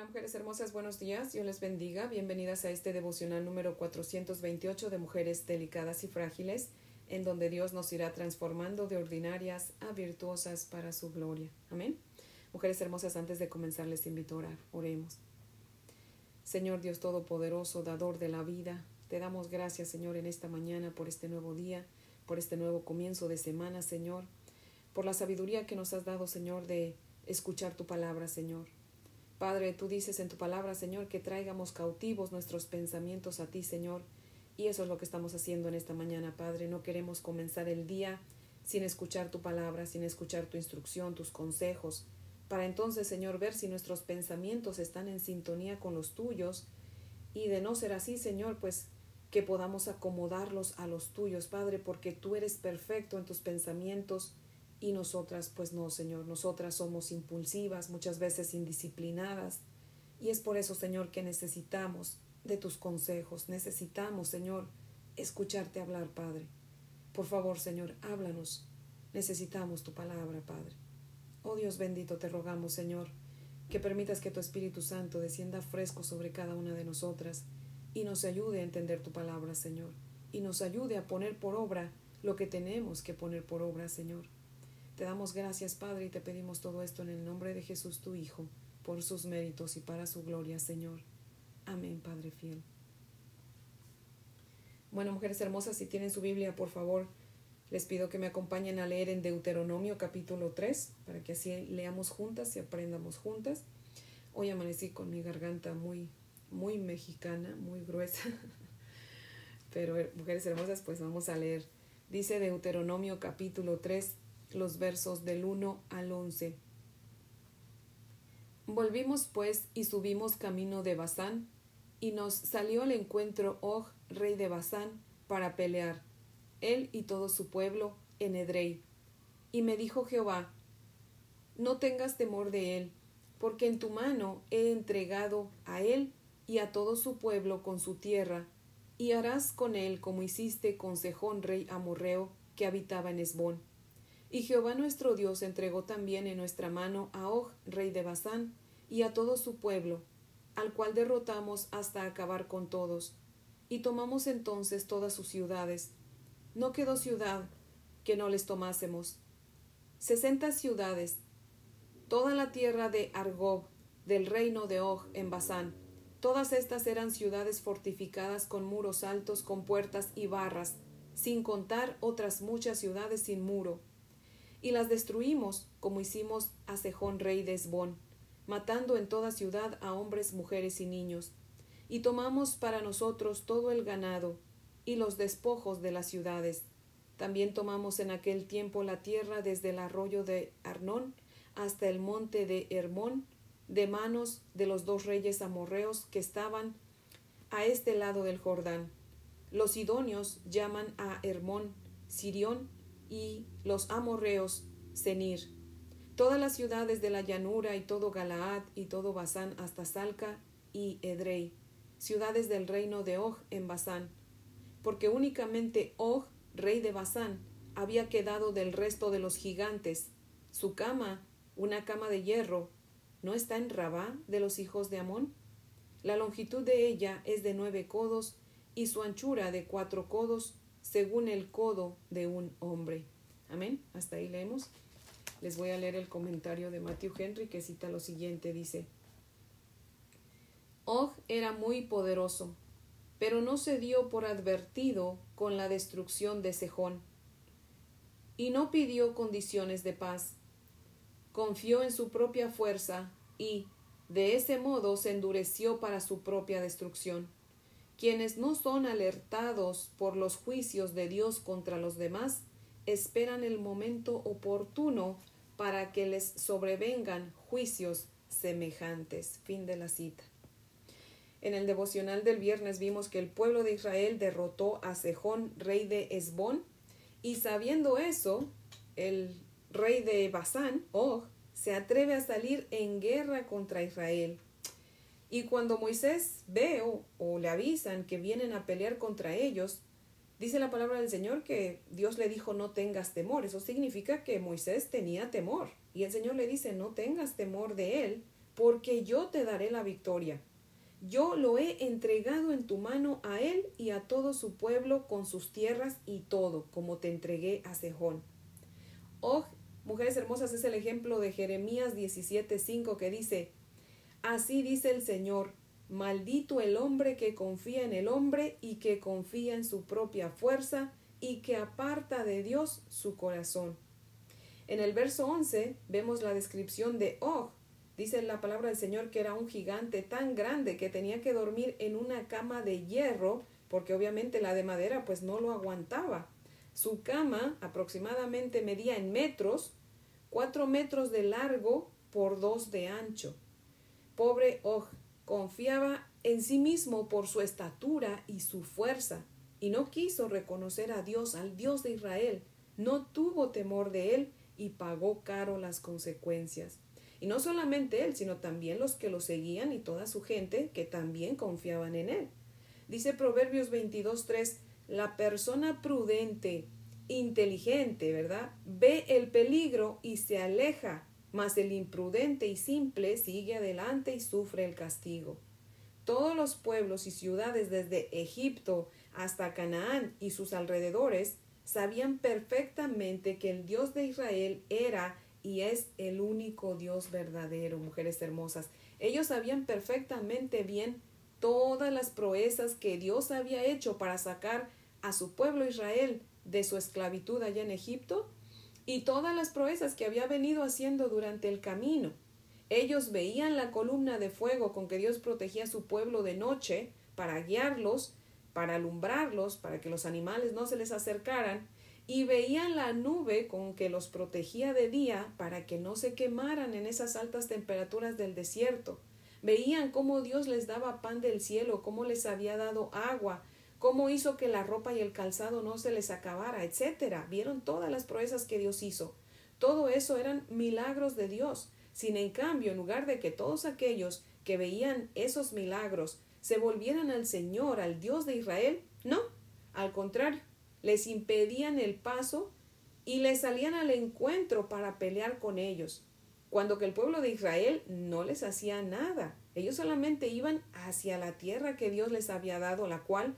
Hola mujeres hermosas, buenos días, Dios les bendiga, bienvenidas a este devocional número 428 de Mujeres Delicadas y Frágiles, en donde Dios nos irá transformando de ordinarias a virtuosas para su gloria. Amén. Mujeres hermosas, antes de comenzar les invito a orar, oremos. Señor Dios Todopoderoso, dador de la vida, te damos gracias Señor en esta mañana por este nuevo día, por este nuevo comienzo de semana, Señor, por la sabiduría que nos has dado, Señor, de escuchar tu palabra, Señor. Padre, tú dices en tu palabra, Señor, que traigamos cautivos nuestros pensamientos a ti, Señor. Y eso es lo que estamos haciendo en esta mañana, Padre. No queremos comenzar el día sin escuchar tu palabra, sin escuchar tu instrucción, tus consejos, para entonces, Señor, ver si nuestros pensamientos están en sintonía con los tuyos. Y de no ser así, Señor, pues que podamos acomodarlos a los tuyos, Padre, porque tú eres perfecto en tus pensamientos y nosotras, pues no, Señor, nosotras somos impulsivas, muchas veces indisciplinadas. Y es por eso, Señor, que necesitamos de tus consejos, necesitamos, Señor, escucharte hablar, Padre. Por favor, Señor, háblanos. Necesitamos tu palabra, Padre. Oh Dios bendito, te rogamos, Señor, que permitas que tu Espíritu Santo descienda fresco sobre cada una de nosotras y nos ayude a entender tu palabra, Señor, y nos ayude a poner por obra lo que tenemos que poner por obra, Señor. Te damos gracias, Padre, y te pedimos todo esto en el nombre de Jesús, tu Hijo, por sus méritos y para su gloria, Señor. Amén, Padre fiel. Bueno, mujeres hermosas, si tienen su Biblia, por favor, les pido que me acompañen a leer en Deuteronomio capítulo 3, para que así leamos juntas y aprendamos juntas. Hoy amanecí con mi garganta muy, muy mexicana, muy gruesa. Pero eh, mujeres hermosas, pues vamos a leer. Dice Deuteronomio capítulo 3, los versos del 1 al 11. Volvimos pues y subimos camino de Basán, y nos salió al encuentro Og, rey de Basán, para pelear, él y todo su pueblo, en Edrei. Y me dijo Jehová, No tengas temor de él, porque en tu mano he entregado a él y a todo su pueblo con su tierra, y harás con él como hiciste con Sejón, rey amorreo, que habitaba en Esbón y Jehová nuestro Dios entregó también en nuestra mano a Og, rey de Basán, y a todo su pueblo, al cual derrotamos hasta acabar con todos. Y tomamos entonces todas sus ciudades. No quedó ciudad que no les tomásemos. Sesenta ciudades, toda la tierra de Argob, del reino de Og en Basán. Todas estas eran ciudades fortificadas con muros altos, con puertas y barras, sin contar otras muchas ciudades sin muro y las destruimos, como hicimos a Sejón rey de Esbón, matando en toda ciudad a hombres, mujeres y niños, y tomamos para nosotros todo el ganado y los despojos de las ciudades. También tomamos en aquel tiempo la tierra desde el arroyo de Arnón hasta el monte de Hermón, de manos de los dos reyes amorreos que estaban a este lado del Jordán. Los idóneos llaman a Hermón Sirión y los amorreos Senir, todas las ciudades de la llanura y todo Galaad y todo Basán hasta Salca y Edrei, ciudades del reino de Og en Basán, porque únicamente Og, rey de Basán, había quedado del resto de los gigantes. Su cama, una cama de hierro, ¿no está en Rabá de los hijos de Amón? La longitud de ella es de nueve codos y su anchura de cuatro codos según el codo de un hombre. Amén. Hasta ahí leemos. Les voy a leer el comentario de Matthew Henry que cita lo siguiente. Dice, Og era muy poderoso, pero no se dio por advertido con la destrucción de Sejón, y no pidió condiciones de paz. Confió en su propia fuerza y, de ese modo, se endureció para su propia destrucción. Quienes no son alertados por los juicios de Dios contra los demás, esperan el momento oportuno para que les sobrevengan juicios semejantes. Fin de la cita. En el devocional del viernes vimos que el pueblo de Israel derrotó a Sejón, rey de Esbón, y sabiendo eso, el rey de Basán, Og, se atreve a salir en guerra contra Israel. Y cuando Moisés ve o, le avisan que vienen a pelear contra ellos, dice la palabra del Señor que Dios le dijo no tengas temor. Eso significa que Moisés tenía temor. Y el Señor le dice no tengas temor de él, porque yo te daré la victoria. Yo lo he entregado en tu mano a él y a todo su pueblo con sus tierras y todo, como te entregué a Sejón. Oh, mujeres hermosas, es el ejemplo de Jeremías 17:5 que dice: Así dice el Señor, maldito el hombre que confía en el hombre y que confía en su propia fuerza y que aparta de Dios su corazón. En el verso 11 vemos la descripción de Og, Dice la palabra del Señor que era un gigante tan grande que tenía que dormir en una cama de hierro, porque obviamente la de madera pues no lo aguantaba. Su cama aproximadamente medía en metros, cuatro metros de largo por dos de ancho. Pobre Og confiaba en sí mismo por su estatura y su fuerza, y no quiso reconocer a Dios, al Dios de Israel. No tuvo temor de él y pagó caro las consecuencias. Y no solamente él, sino también los que lo seguían y toda su gente que también confiaban en él. Dice Proverbios 22.3, la persona prudente, inteligente, ¿verdad? Ve el peligro y se aleja, mas el imprudente y simple sigue adelante y sufre el castigo. Todos los pueblos y ciudades desde Egipto hasta Canaán y sus alrededores sabían perfectamente que el Dios de Israel era y es el único Dios verdadero, mujeres hermosas. Ellos sabían perfectamente bien todas las proezas que Dios había hecho para sacar a su pueblo Israel de su esclavitud allá en Egipto y todas las proezas que había venido haciendo durante el camino. Ellos veían la columna de fuego con que Dios protegía a su pueblo de noche para guiarlos, para alumbrarlos, para que los animales no se les acercaran, y veían la nube con que los protegía de día para que no se quemaran en esas altas temperaturas del desierto. Veían cómo Dios les daba pan del cielo, cómo les había dado agua, cómo hizo que la ropa y el calzado no se les acabara, etcétera. Vieron todas las proezas que Dios hizo. Todo eso eran milagros de Dios. Sin en cambio, en lugar de que todos aquellos que veían esos milagros se volvieran al Señor, al Dios de Israel, no, al contrario, les impedían el paso y les salían al encuentro para pelear con ellos, cuando que el pueblo de Israel no les hacía nada. Ellos solamente iban hacia la tierra que Dios les había dado, la cual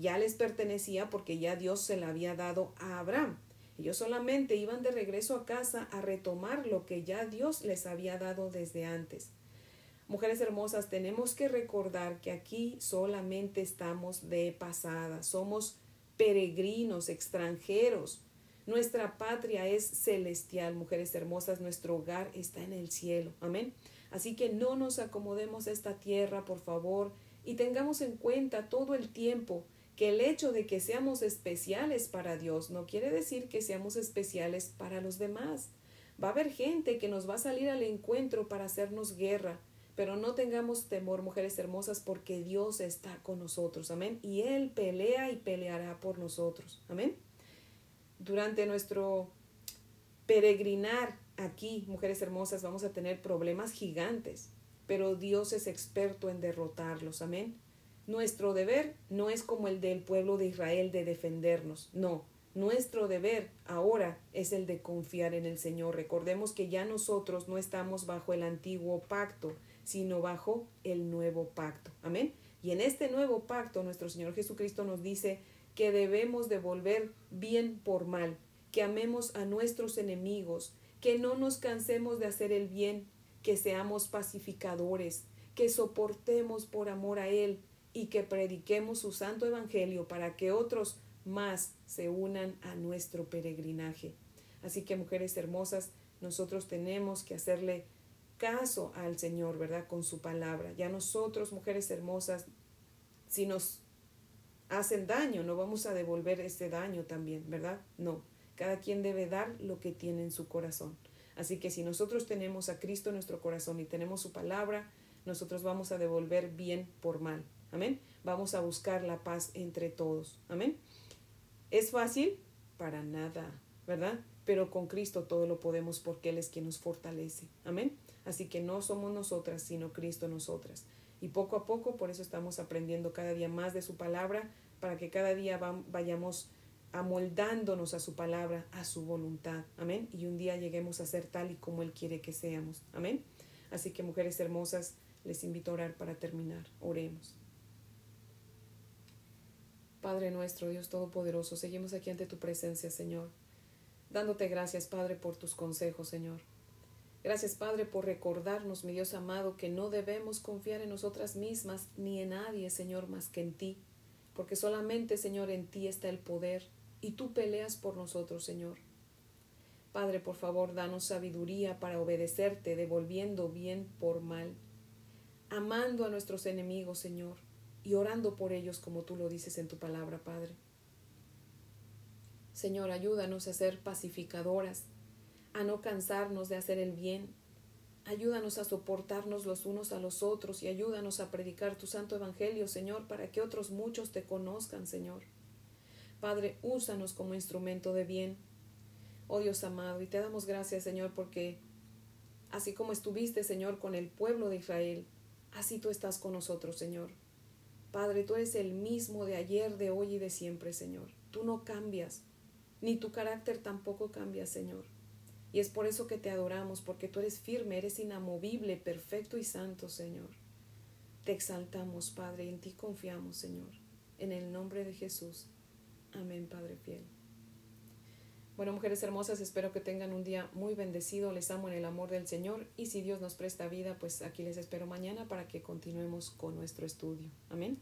ya les pertenecía porque ya Dios se la había dado a Abraham. Ellos solamente iban de regreso a casa a retomar lo que ya Dios les había dado desde antes. Mujeres hermosas, tenemos que recordar que aquí solamente estamos de pasada, somos peregrinos, extranjeros. Nuestra patria es celestial, mujeres hermosas, nuestro hogar está en el cielo. Amén. Así que no nos acomodemos a esta tierra, por favor, y tengamos en cuenta todo el tiempo que el hecho de que seamos especiales para Dios no quiere decir que seamos especiales para los demás. Va a haber gente que nos va a salir al encuentro para hacernos guerra, pero no tengamos temor, mujeres hermosas, porque Dios está con nosotros. Amén. Y Él pelea y peleará por nosotros. Amén. Durante nuestro peregrinar aquí, mujeres hermosas, vamos a tener problemas gigantes, pero Dios es experto en derrotarlos. Amén. Nuestro deber no es como el del pueblo de Israel de defendernos. No. Nuestro deber ahora es el de confiar en el Señor. Recordemos que ya nosotros no estamos bajo el antiguo pacto, sino bajo el nuevo pacto. Amén. Y en este nuevo pacto nuestro Señor Jesucristo nos dice que debemos devolver bien por mal, que amemos a nuestros enemigos, que no nos cansemos de hacer el bien, que seamos pacificadores, que soportemos por amor a Él y que prediquemos su santo evangelio para que otros más se unan a nuestro peregrinaje. Así que mujeres hermosas, nosotros tenemos que hacerle caso al Señor, ¿verdad? Con su palabra. Ya nosotros, mujeres hermosas, si nos hacen daño, no vamos a devolver ese daño también, ¿verdad? No. Cada quien debe dar lo que tiene en su corazón. Así que si nosotros tenemos a Cristo en nuestro corazón y tenemos su palabra, nosotros vamos a devolver bien por mal. Amén. Vamos a buscar la paz entre todos. Amén. ¿Es fácil? Para nada, ¿verdad? Pero con Cristo todo lo podemos porque Él es quien nos fortalece. Amén. Así que no somos nosotras, sino Cristo nosotras. Y poco a poco, por eso estamos aprendiendo cada día más de su palabra, para que cada día vayamos amoldándonos a su palabra, a su voluntad. Amén. Y un día lleguemos a ser tal y como Él quiere que seamos. Amén. Así que mujeres hermosas, les invito a orar para terminar. Oremos. Padre nuestro, Dios Todopoderoso, seguimos aquí ante tu presencia, Señor, dándote gracias, Padre, por tus consejos, Señor. Gracias, Padre, por recordarnos, mi Dios amado, que no debemos confiar en nosotras mismas ni en nadie, Señor, más que en ti, porque solamente, Señor, en ti está el poder y tú peleas por nosotros, Señor. Padre, por favor, danos sabiduría para obedecerte, devolviendo bien por mal, amando a nuestros enemigos, Señor, y orando por ellos como tú lo dices en tu palabra, Padre. Señor, ayúdanos a ser pacificadoras, a no cansarnos de hacer el bien. Ayúdanos a soportarnos los unos a los otros y ayúdanos a predicar tu santo evangelio, Señor, para que otros muchos te conozcan, Señor. Padre, úsanos como instrumento de bien. Oh Dios amado, y te damos gracias, Señor, porque así como estuviste, Señor, con el pueblo de Israel, así tú estás con nosotros, Señor. Padre, tú eres el mismo de ayer, de hoy y de siempre, Señor. Tú no cambias, ni tu carácter tampoco cambia, Señor. Y es por eso que te adoramos, porque tú eres firme, eres inamovible, perfecto y santo, Señor. Te exaltamos, Padre, y en ti confiamos, Señor. En el nombre de Jesús. Amén, Padre fiel. Bueno, mujeres hermosas, espero que tengan un día muy bendecido. Les amo en el amor del Señor. Y si Dios nos presta vida, pues aquí les espero mañana para que continuemos con nuestro estudio. Amén.